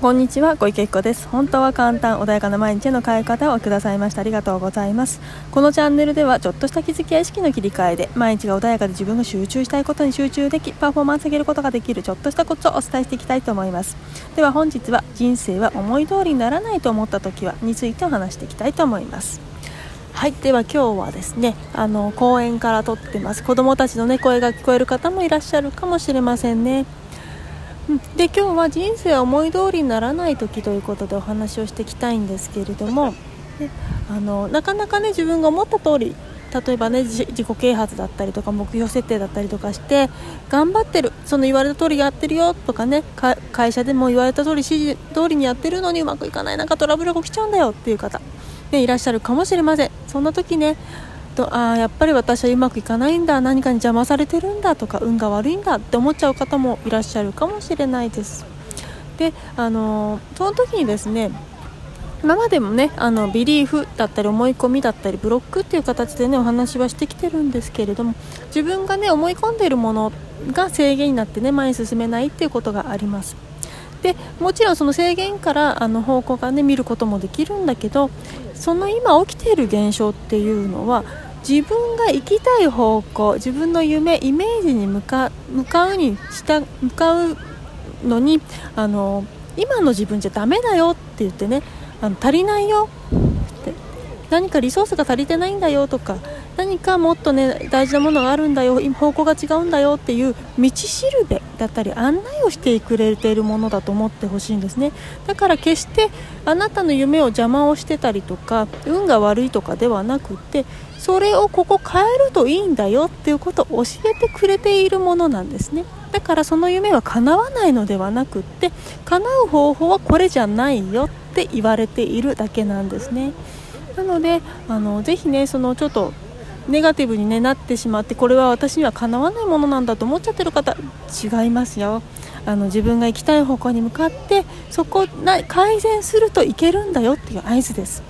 こんにちは小池子です。本当は簡単穏やかな毎日への変え方をくださいました。ありがとうございます。このチャンネルではちょっとした気づきや意識の切り替えで毎日が穏やかで自分が集中したいことに集中できパフォーマンス上げることができるちょっとしたコツをお伝えしていきたいと思います。では本日は人生は思い通りにならないと思った時はについてお話していきたいと思います。はいでは今日はですねあの公園から撮ってます。子供たちのね声が聞こえる方もいらっしゃるかもしれませんね。で今日は人生思い通りにならない時ということでお話をしていきたいんですけれどもであのなかなかね自分が思った通り例えばね自己啓発だったりとか目標設定だったりとかして頑張ってるその言われた通りやってるよとかね会社でも言われた通り指示通りにやってるのにうまくいかないなんかトラブルが起きちゃうんだよっていう方、ね、いらっしゃるかもしれません。そんな時ねとあやっぱり私はうまくいかないんだ何かに邪魔されてるんだとか運が悪いんだって思っちゃう方もいらっしゃるかもしれないです。であのその時にですね今までもねあのビリーフだったり思い込みだったりブロックっていう形でねお話はしてきてるんですけれども自分がね思い込んでいるものが制限になってね前に進めないっていうことがあります。でもちろんその制限からあの方向がね見ることもできるんだけどその今起きている現象っていうのは自分が行きたい方向自分の夢イメージに向か向かうにした向かうのにあの今の自分じゃダメだよって言ってねあの足りないよって何かリソースが足りてないんだよとか何かもっとね大事なものがあるんだよ方向が違うんだよっていう道しるべだったり案内をしてくれているものだと思ってほしいんですね。だから決してあなたの夢を邪魔をしてたりとか運が悪いとかではなくってそれをここ変えるといいんだよっていうことを教えてくれているものなんですね。だからその夢は叶わないのではなくって叶う方法はこれじゃないよって言われているだけなんですね。なのであのぜひねそのちょっとネガティブに、ね、なってしまってこれは私にはかなわないものなんだと思っちゃってる方違いますよ。あの自分が行きたい方向に向かってそこな改善するといけるんだよっていう合図です。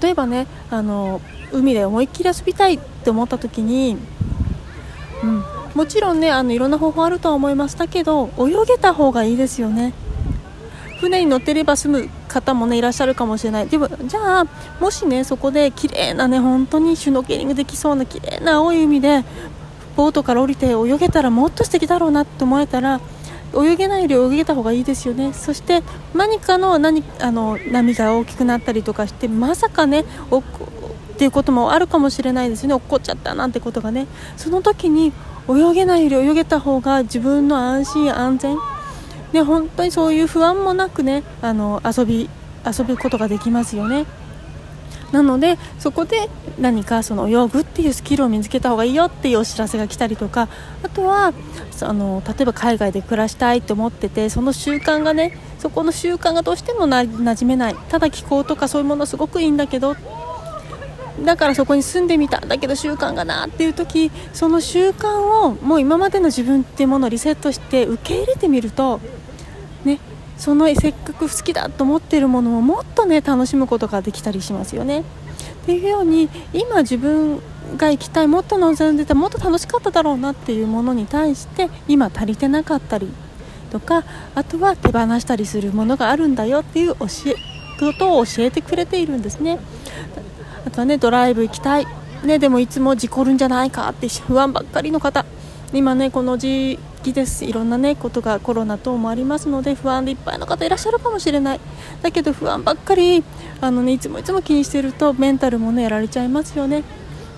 例えばねあの海で思いっきり遊びたいって思った時に、うん、もちろんねあのいろんな方法あるとは思いましたけど泳げた方がいいですよね。船に乗ってれば済む方もねいらっしゃるかもしれない。でもじゃあもしねそこで綺麗なね本当にシュノーケリングできそうな綺麗な青い海でボートから降りて泳げたらもっと素敵だろうなって思えたら泳げないより泳げた方がいいですよね。そして何かの何あの波が大きくなったりとかしてまさかねおっていうこともあるかもしれないですね。落っこっちゃったなんてことがね。その時に泳げないより泳げた方が自分の安心安全ね、本当にそういう不安もなくねあの遊び遊ぶことができますよね。なのでそこで何かその泳ぐっていうスキルを身につけた方がいいよっていうお知らせが来たりとかあとはあの例えば海外で暮らしたいと思っててその習慣がねそこの習慣がどうしてもな馴染めない。ただ気候とかそういうものすごくいいんだけどだからそこに住んでみたんだけど習慣がなっていう時その習慣をもう今までの自分っていうものをリセットして受け入れてみるとねそのせっかく好きだと思っているものをもっとね楽しむことができたりしますよね。っていうように今自分が行きたいもっと望んでたもっと楽しかっただろうなっていうものに対して今足りてなかったりとかあとは手放したりするものがあるんだよっていう教えことを教えてくれているんですね。あとはねドライブ行きたい、ね、でもいつも事故るんじゃないかって不安ばっかりの方今ねこの時期です。いろんなねことがコロナ等もありますので不安でいっぱいの方いらっしゃるかもしれない。だけど不安ばっかりあの、ね、いつもいつも気にしてるとメンタルもねやられちゃいますよね。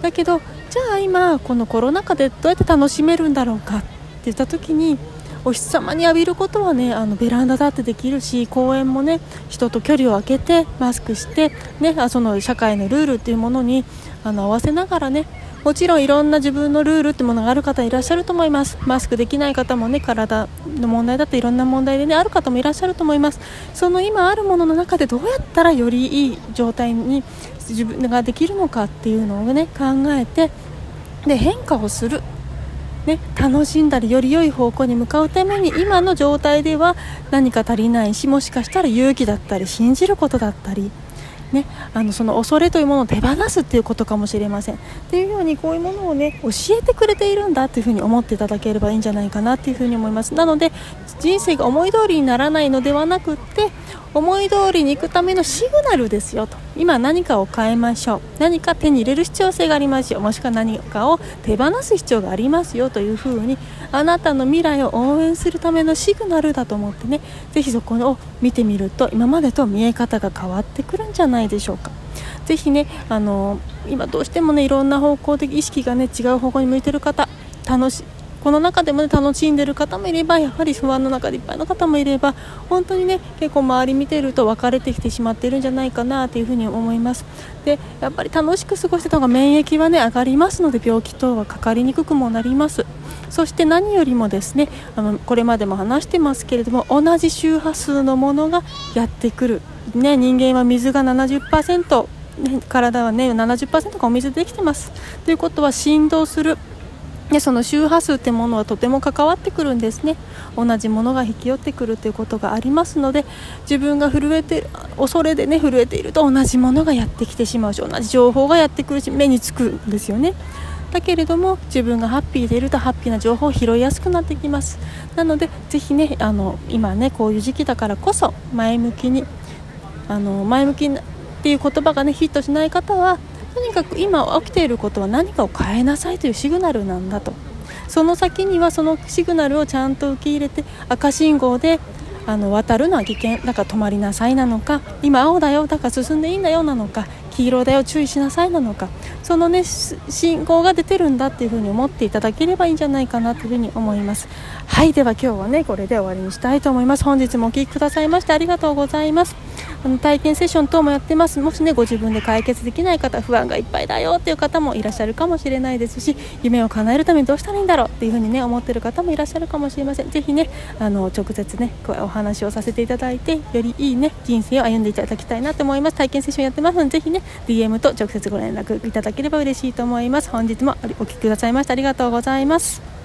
だけどじゃあ今このコロナ禍でどうやって楽しめるんだろうか？って言った時にお日様に浴びることはねあのベランダだってできるし公園もね人と距離を空けてマスクして、ね、あその社会のルールっていうものにあの合わせながらねもちろんいろんな自分のルールってものがある方いらっしゃると思います。マスクできない方もね体の問題だっていろんな問題でねある方もいらっしゃると思います。その今あるものの中でどうやったらよりいい状態に自分ができるのかっていうのをね考えてで変化をする。ね、楽しんだりより良い方向に向かうために今の状態では何か足りないしもしかしたら勇気だったり信じることだったりね、あのその恐れというものを手放すっていうことかもしれません。っていうようにこういうものをね教えてくれているんだっていうふうに思っていただければいいんじゃないかなっていうふうに思います。なので人生が思い通りにならないのではなくって思い通りに行くためのシグナルですよと。今何かを変えましょう。何か手に入れる必要性がありますよ。もしくは何かを手放す必要がありますよというふうにあなたの未来を応援するためのシグナルだと思ってねぜひそこを見てみると今までと見え方が変わってくるんじゃないでしょうか。ぜひねあの今どうしてもねいろんな方向的意識がね違う方向に向いてる方楽しこの中でも、ね、楽しんでる方もいればやはり不安の中でいっぱいの方もいれば本当にね結構周り見てると分かれてきてしまっているんじゃないかなというふに思います。でやっぱり楽しく過ごしてた方が免疫はね上がりますので病気等はかかりにくくもなります。そして何よりもですねあのこれまでも話してますけれども同じ周波数のものがやってくる、ね、人間は水が70%体はね70%がお水でできてます。ということは振動するでその周波数ってものはとても関わってくるんですね。同じものが引き寄ってくるということがありますので自分が震えて恐れでね震えていると同じものがやってきてしまうし同じ情報がやってくるし目につくんですよね。だけれども自分がハッピーでいるとハッピーな情報を拾いやすくなってきます。なのでぜひねあの今ねこういう時期だからこそ前向きにあの前向きっていう言葉がねヒットしない方はとにかく今起きていることは何かを変えなさいというシグナルなんだと。その先にはそのシグナルをちゃんと受け入れて赤信号であの渡るのは危険だから止まりなさいなのか今青だよだから進んでいいんだよなのか黄色だよ注意しなさいなのかそのね信号が出てるんだっていうふうに思っていただければいいんじゃないかなというふうに思います。はいでは今日はねこれで終わりにしたいと思います。本日もお聴きくださいましてありがとうございます。あの体験セッション等もやってます。もしねご自分で解決できない方不安がいっぱいだよっていう方もいらっしゃるかもしれないですし夢を叶えるためにどうしたらいいんだろうっていうふうにね思ってる方もいらっしゃるかもしれません。ぜひねあの直接ねお話をさせていただいてよりいいね人生を歩んでいただきたいなと思います。体験セッションやってますのでぜひね DM と直接ご連絡いただければ嬉しいと思います。本日もお聞きくださいましてありがとうございます。